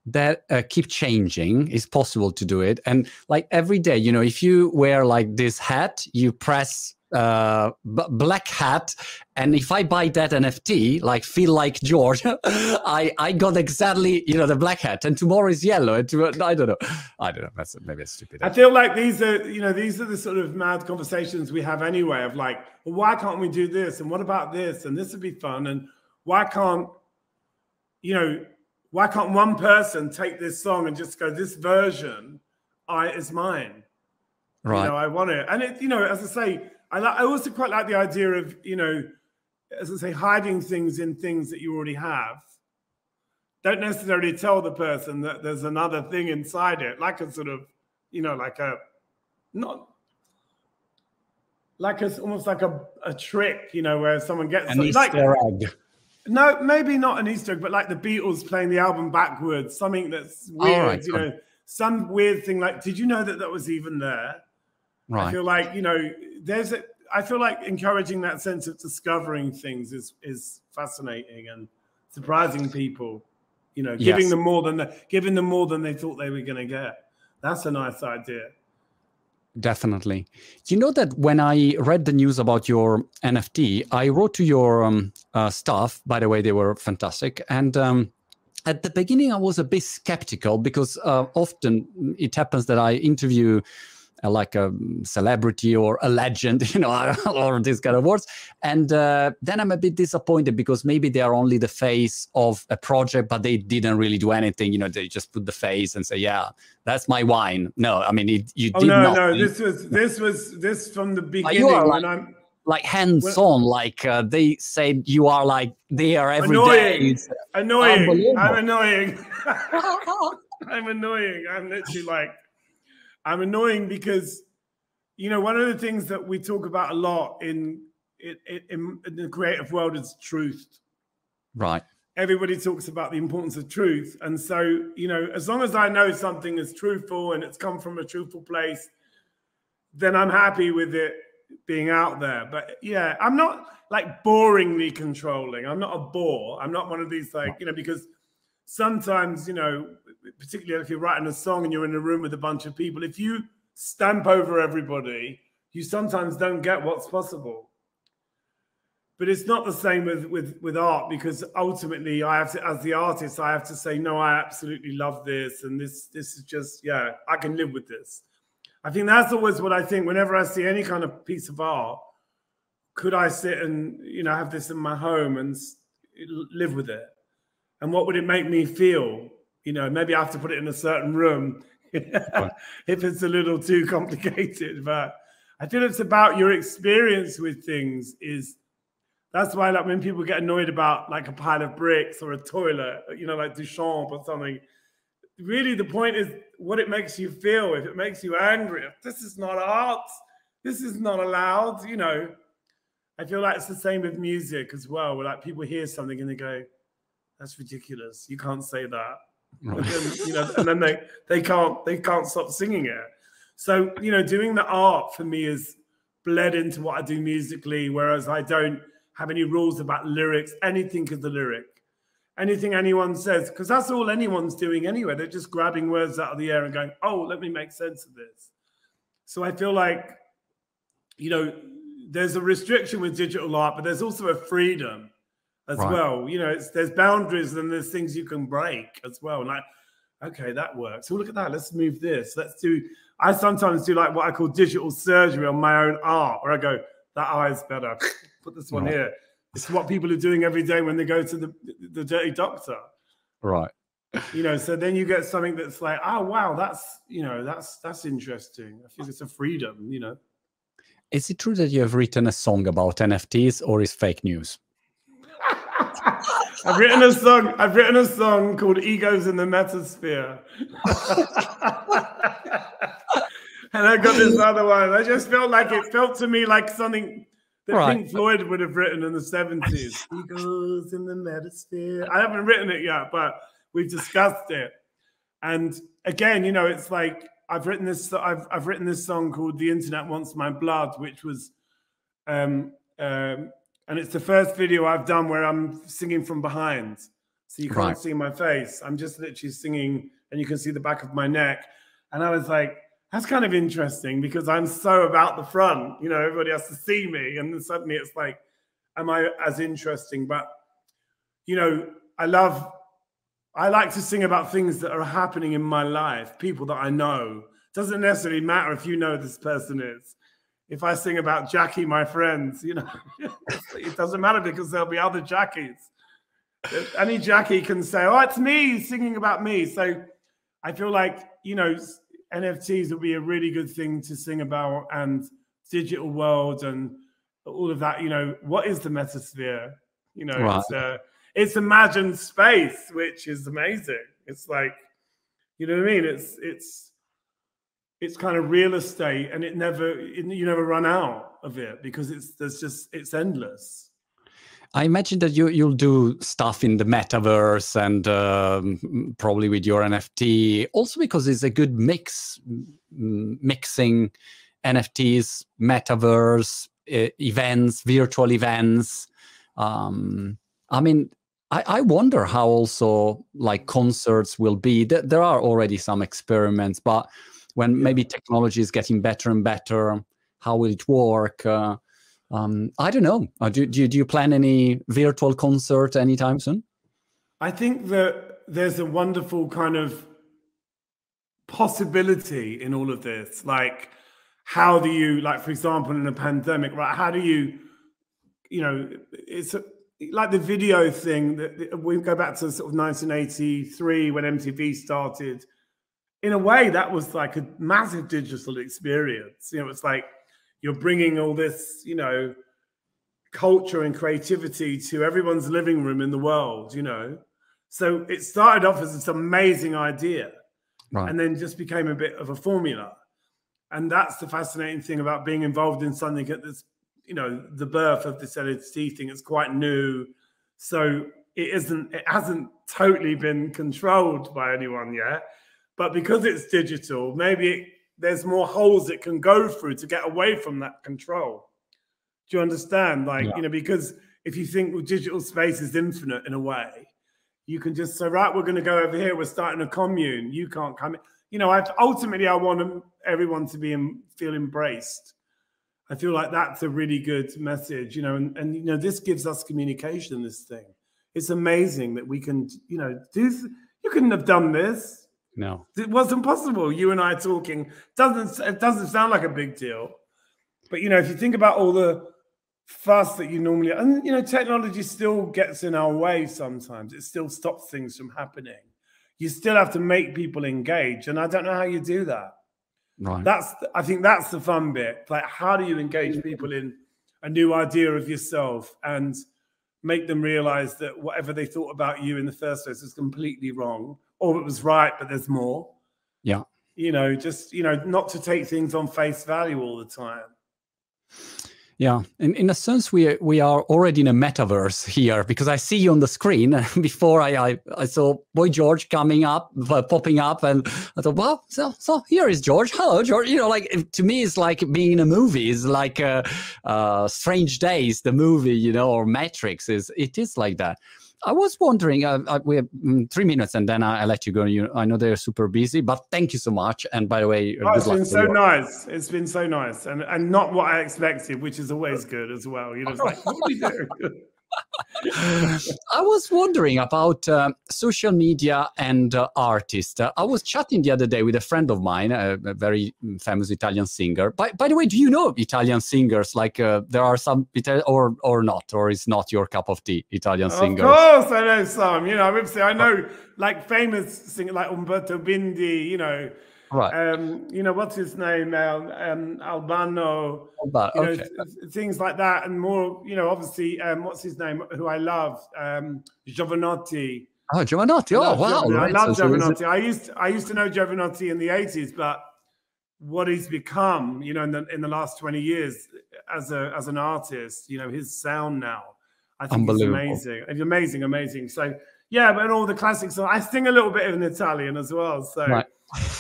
that uh, keep changing? Is possible to do it. And like every day you know if you wear like this hat you press uh, black hat. And if i buy that nft like feel like george i i got exactly you know the black hat. And tomorrow is yellow. And tomorrow, i don't know. I don't know. That's maybe a stupid. I feel like these are you know these are the sort of mad conversations we have anyway of like well, why can't we do this? And what about this? And this would be fun. And why can't you know why can't one person take this song and just go this version i is mine. Right. you know i want it. And it you know as i say I, I also quite like the idea of, you know, as I say, hiding things in things that you already have. Don't necessarily tell the person that there's another thing inside it, like a sort of, you know, like a, not, like a, almost like a, a trick, you know, where someone gets an like, egg. No, maybe not an Easter egg, but like the Beatles playing the album backwards, something that's weird, right, you know, some weird thing. Like, did you know that that was even there? Right. I feel like you know, there's a. I feel like encouraging that sense of discovering things is is fascinating and surprising people. You know, giving yes. them more than the, giving them more than they thought they were going to get. That's a nice idea. Definitely. You know that when I read the news about your NFT, I wrote to your um, uh, staff. By the way, they were fantastic. And um, at the beginning, I was a bit skeptical because uh, often it happens that I interview like a celebrity or a legend, you know, or these kind of words. And uh, then I'm a bit disappointed because maybe they are only the face of a project, but they didn't really do anything. You know, they just put the face and say, "Yeah, that's my wine." No, I mean, it, you oh, did no, not. no, no, this was this was this from the beginning. you are like- I'm like hands-on. Like uh, they said, you are like there every day. Annoying. It's- annoying. I'm annoying. I'm annoying. I'm literally like, I'm annoying because, you know, one of the things that we talk about a lot in in, in, in the creative world is truth. right. Everybody talks about the importance of truth, and so you know, as long as I know something is truthful and it's come from a truthful place, then I'm happy with it being out there. But yeah, I'm not like boringly controlling. I'm not a bore. I'm not one of these like, you know, because sometimes, you know, particularly if you're writing a song and you're in a room with a bunch of people, if you stamp over everybody, you sometimes don't get what's possible. But it's not the same with with with art because ultimately I have to as the artist I have to say no I absolutely love this and this this is just yeah I can live with this. I think that's always what I think whenever I see any kind of piece of art. Could I sit and you know have this in my home and live with it? And what would it make me feel? You know, maybe I have to put it in a certain room if it's a little too complicated. But I feel it's about your experience with things. Is that's why like when people get annoyed about like a pile of bricks or a toilet, you know, like Duchamp or something. Really, the point is what it makes you feel. If it makes you angry, if this is not art, this is not allowed. You know, I feel like it's the same with music as well. Where like people hear something and they go, "That's ridiculous. You can't say that." And then, you know, and then they they can't they can't stop singing it. So you know, doing the art for me is bled into what I do musically, whereas I don't have any rules about lyrics. Anything is the lyric. Anything anyone says, because that's all anyone's doing anyway. They're just grabbing words out of the air and going, "Oh, let me make sense of this." So I feel like, you know, there's a restriction with digital art, but there's also a freedom as Right. well. You know, it's there's boundaries and there's things you can break as well. Like, okay, that works. So look at that. Let's move this. Let's do. I sometimes do like what I call digital surgery on my own art, where I go, that eye is better. Put this one Right. here. It's what people are doing every day when they go to the the dirty doctor. Right. You know, so then you get something that's like, oh wow, that's you know, that's that's interesting. I think it's a freedom. You know. Is it true that you have written a song about NFTs or is fake news? I've written a song. I've written a song called "Egos in the Metasphere," and I got this other one. I just felt like it felt to me like something that Right. Pink Floyd would have written in the seventies. Egos in the Metasphere. I haven't written it yet, but we've discussed it. And again, you know, it's like I've written this. I've I've written this song called "The Internet Wants My Blood," which was um, um, and it's the first video I've done where I'm singing from behind, so you can't Right. see my face. I'm just literally singing, and you can see the back of my neck. And I was like, that's kind of interesting because I'm so about the front. You know, everybody has to see me, and then suddenly it's like, am I as interesting? But you know, I love. I like to sing about things that are happening in my life, people that I know. Doesn't necessarily matter if you know this person is if I sing about Jackie, my friends, you know, it doesn't matter because there'll be other Jackies. Any Jackie can say, "Oh, it's me singing about me." So I feel like you know NFTs would be a really good thing to sing about, and digital world and all of that. You know, what is the metasphere? You know, Right. it's uh, it's imagined space, which is amazing. It's like, you know what I mean? It's it's it's kind of real estate and it never it, you never run out of it because it's there's just it's endless I imagine that you you'll do stuff in the metaverse and um, probably with your NFT. Also because it's a good mix, mixing NFTs, metaverse e- events, virtual events. Um, I mean, I, I wonder how also like concerts will be. There, there are already some experiments, but when Yeah. maybe technology is getting better and better, how will it work? Uh, um, I don't know. Uh, do, do, you- do you plan any virtual concert anytime soon? i think that there's a wonderful kind of possibility in all of this like how do you like for example in a pandemic right how do you you know it's a, like the video thing that we go back to sort of 1983 when mtv started in a way that was like a massive digital experience you know it's like you're bringing all this you know culture and creativity to everyone's living room in the world you know so it started off as this amazing idea right. and then just became a bit of a formula and that's the fascinating thing about being involved in something at this you know the birth of this LHD thing. It's quite new, so it isn't. It hasn't totally been controlled by anyone yet. But because it's digital, maybe it, there's more holes it can go through to get away from that control. Do you understand? Like yeah. you know, because if you think well, digital space is infinite in a way, you can just say, right, we're going to go over here. We're starting a commune. You can't come. In. You know, I, ultimately, I want everyone to be in, feel embraced I feel like that's a really good message, you know, and, and you know, this gives us communication, this thing. It's amazing that we can, you know, do you couldn't have done this. No. It wasn't possible. You and I talking doesn't it doesn't sound like a big deal. But you know, if you think about all the fuss that you normally and you know, technology still gets in our way sometimes. It still stops things from happening. You still have to make people engage. And I don't know how you do that. Right. That's I think that's the fun bit. Like, how do you engage people in a new idea of yourself and make them realize that whatever they thought about you in the first place was completely wrong, or it was right, but there's more. Yeah. You know, just you know, not to take things on face value all the time. Yeah, in, in a sense, we we are already in a metaverse here because I see you on the screen. Before I, I, I saw Boy George coming up, uh, popping up, and I thought, well, so so here is George. Hello, George. You know, like to me, it's like being in a movie. It's like uh, uh, Strange Days, the movie, you know, or Matrix. Is it is like that. I was wondering, uh, uh, we have mm, three minutes and then I, I let you go. You, I know they're super busy, but thank you so much. And by the way, oh, it's been so nice. It's been so nice, and and not what I expected, which is always good as well. You know, it's like what we? I was wondering about uh, social media and uh, artists. Uh, I was chatting the other day with a friend of mine, a, a very famous Italian singer. By, by the way, do you know Italian singers? Like uh, there are some, or or not, or is not your cup of tea, Italian singers? Of course, I know some. You know, obviously, I know like famous singers like Umberto Bindi. You know. Right. Um, you know, what's his name? Um, um Albano. Albano. You okay. know, things like that, and more. You know, obviously, um, what's his name? Who I love, um, Jovanotti. Oh, Jovanotti! Oh, wow! Jovanotti. I love so, Jovanotti. I used I used to know Jovanotti in the eighties, but what he's become, you know, in the in the last twenty years as a as an artist, you know, his sound now, I think it's amazing. It's amazing, amazing. So yeah, but all the classics. I sing a little bit in Italian as well. So. Right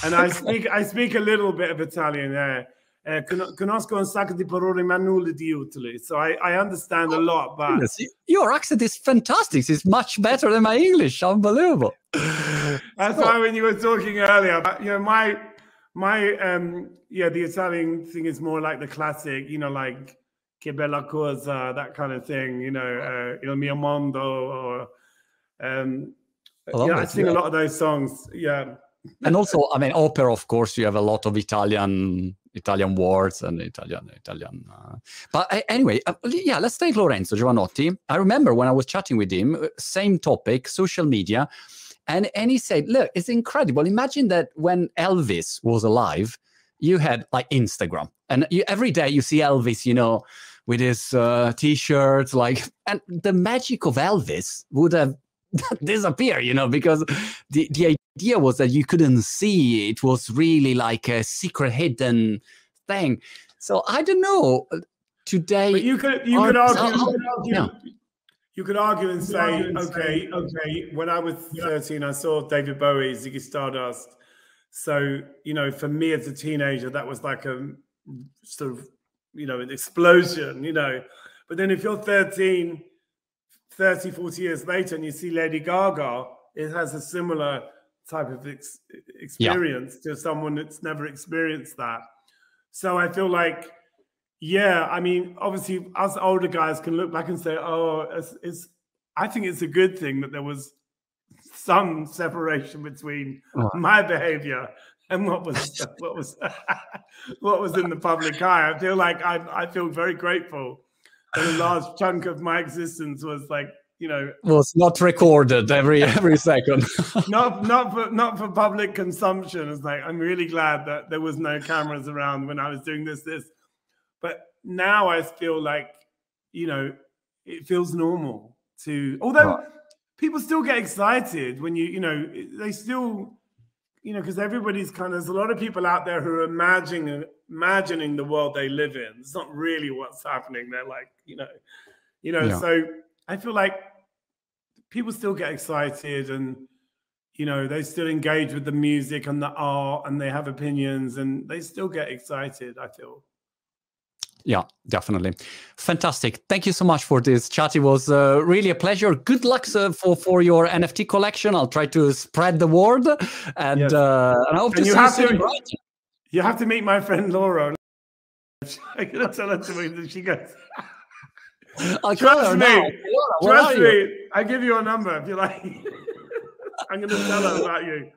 and I speak I speak a little bit of Italian. there. Uh, conosco un sacco di parole ma nulla di utili. So I, I understand a lot, but your accent is fantastic. It's much better than my English. Unbelievable. That's why when you were talking earlier, but you know, my my um yeah, the Italian thing is more like the classic, you know, like che bella cosa, that kind of thing, you know, uh, il mio mondo or um I, yeah, I sing yeah. a lot of those songs. Yeah and also, I mean, opera. Of course, you have a lot of Italian Italian words and Italian Italian. Uh, but uh, anyway, uh, yeah, let's take Lorenzo Jovanotti. I remember when I was chatting with him, uh, same topic, social media, and and he said, "Look, it's incredible. Imagine that when Elvis was alive, you had like Instagram, and you, every day you see Elvis, you know." With his uh, t-shirts, like, and the magic of Elvis would have disappear, you know, because the, the idea was that you couldn't see. It was really like a secret hidden thing. So I don't know. Uh, today, but you could you could argue, you could argue, yeah. you could argue and say, okay, okay. When I was thirteen, I saw David Bowie, Ziggy Stardust. So you know, for me as a teenager, that was like a sort of you know an explosion. You know, but then if you're thirteen 30, 40 years later and you see Lady Gaga, it has a similar type of ex- experience yeah. to someone that's never experienced that. So I feel like, yeah, I mean, obviously, us older guys can look back and say, oh, it's, it's I think it's a good thing that there was some separation between oh. my behavior and what was what was what was in the public eye. I feel like I I feel very grateful that a large chunk of my existence was like you know was not recorded every every second. not not for not for public consumption. It's like I'm really glad that there was no cameras around when I was doing this this. But now I feel like you know it feels normal to although people still get excited when you you know they still you know, because everybody's kind of there's a lot of people out there who are imagining imagining the world they live in. It's not really what's happening. They're like, you know, you know. Yeah. So I feel like people still get excited and you know they still engage with the music and the art and they have opinions and they still get excited. I feel. Yeah, definitely. Fantastic. Thank you so much for this chat. It was uh, really a pleasure. Good luck uh, for, for your NFT collection. I'll try to spread the word. And, yes. uh, and I hope and to you see have you to, You have to meet my friend Laura. I'm going to tell her to me she goes. Trust me. Trust me. I give you a number if you like. I'm going to tell her about you.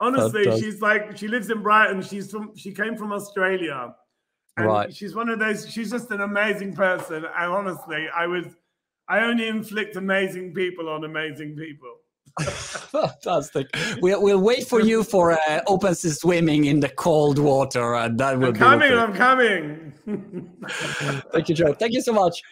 Honestly, she's like, she lives in Brighton. She's from, she came from Australia and right. She's one of those, she's just an amazing person. And honestly, I was, I only inflict amazing people on amazing people. Fantastic. We'll, we'll wait for you for uh, open sea swimming in the cold water. And that will I'm coming. I'm coming. Thank you, Joe. Thank you so much.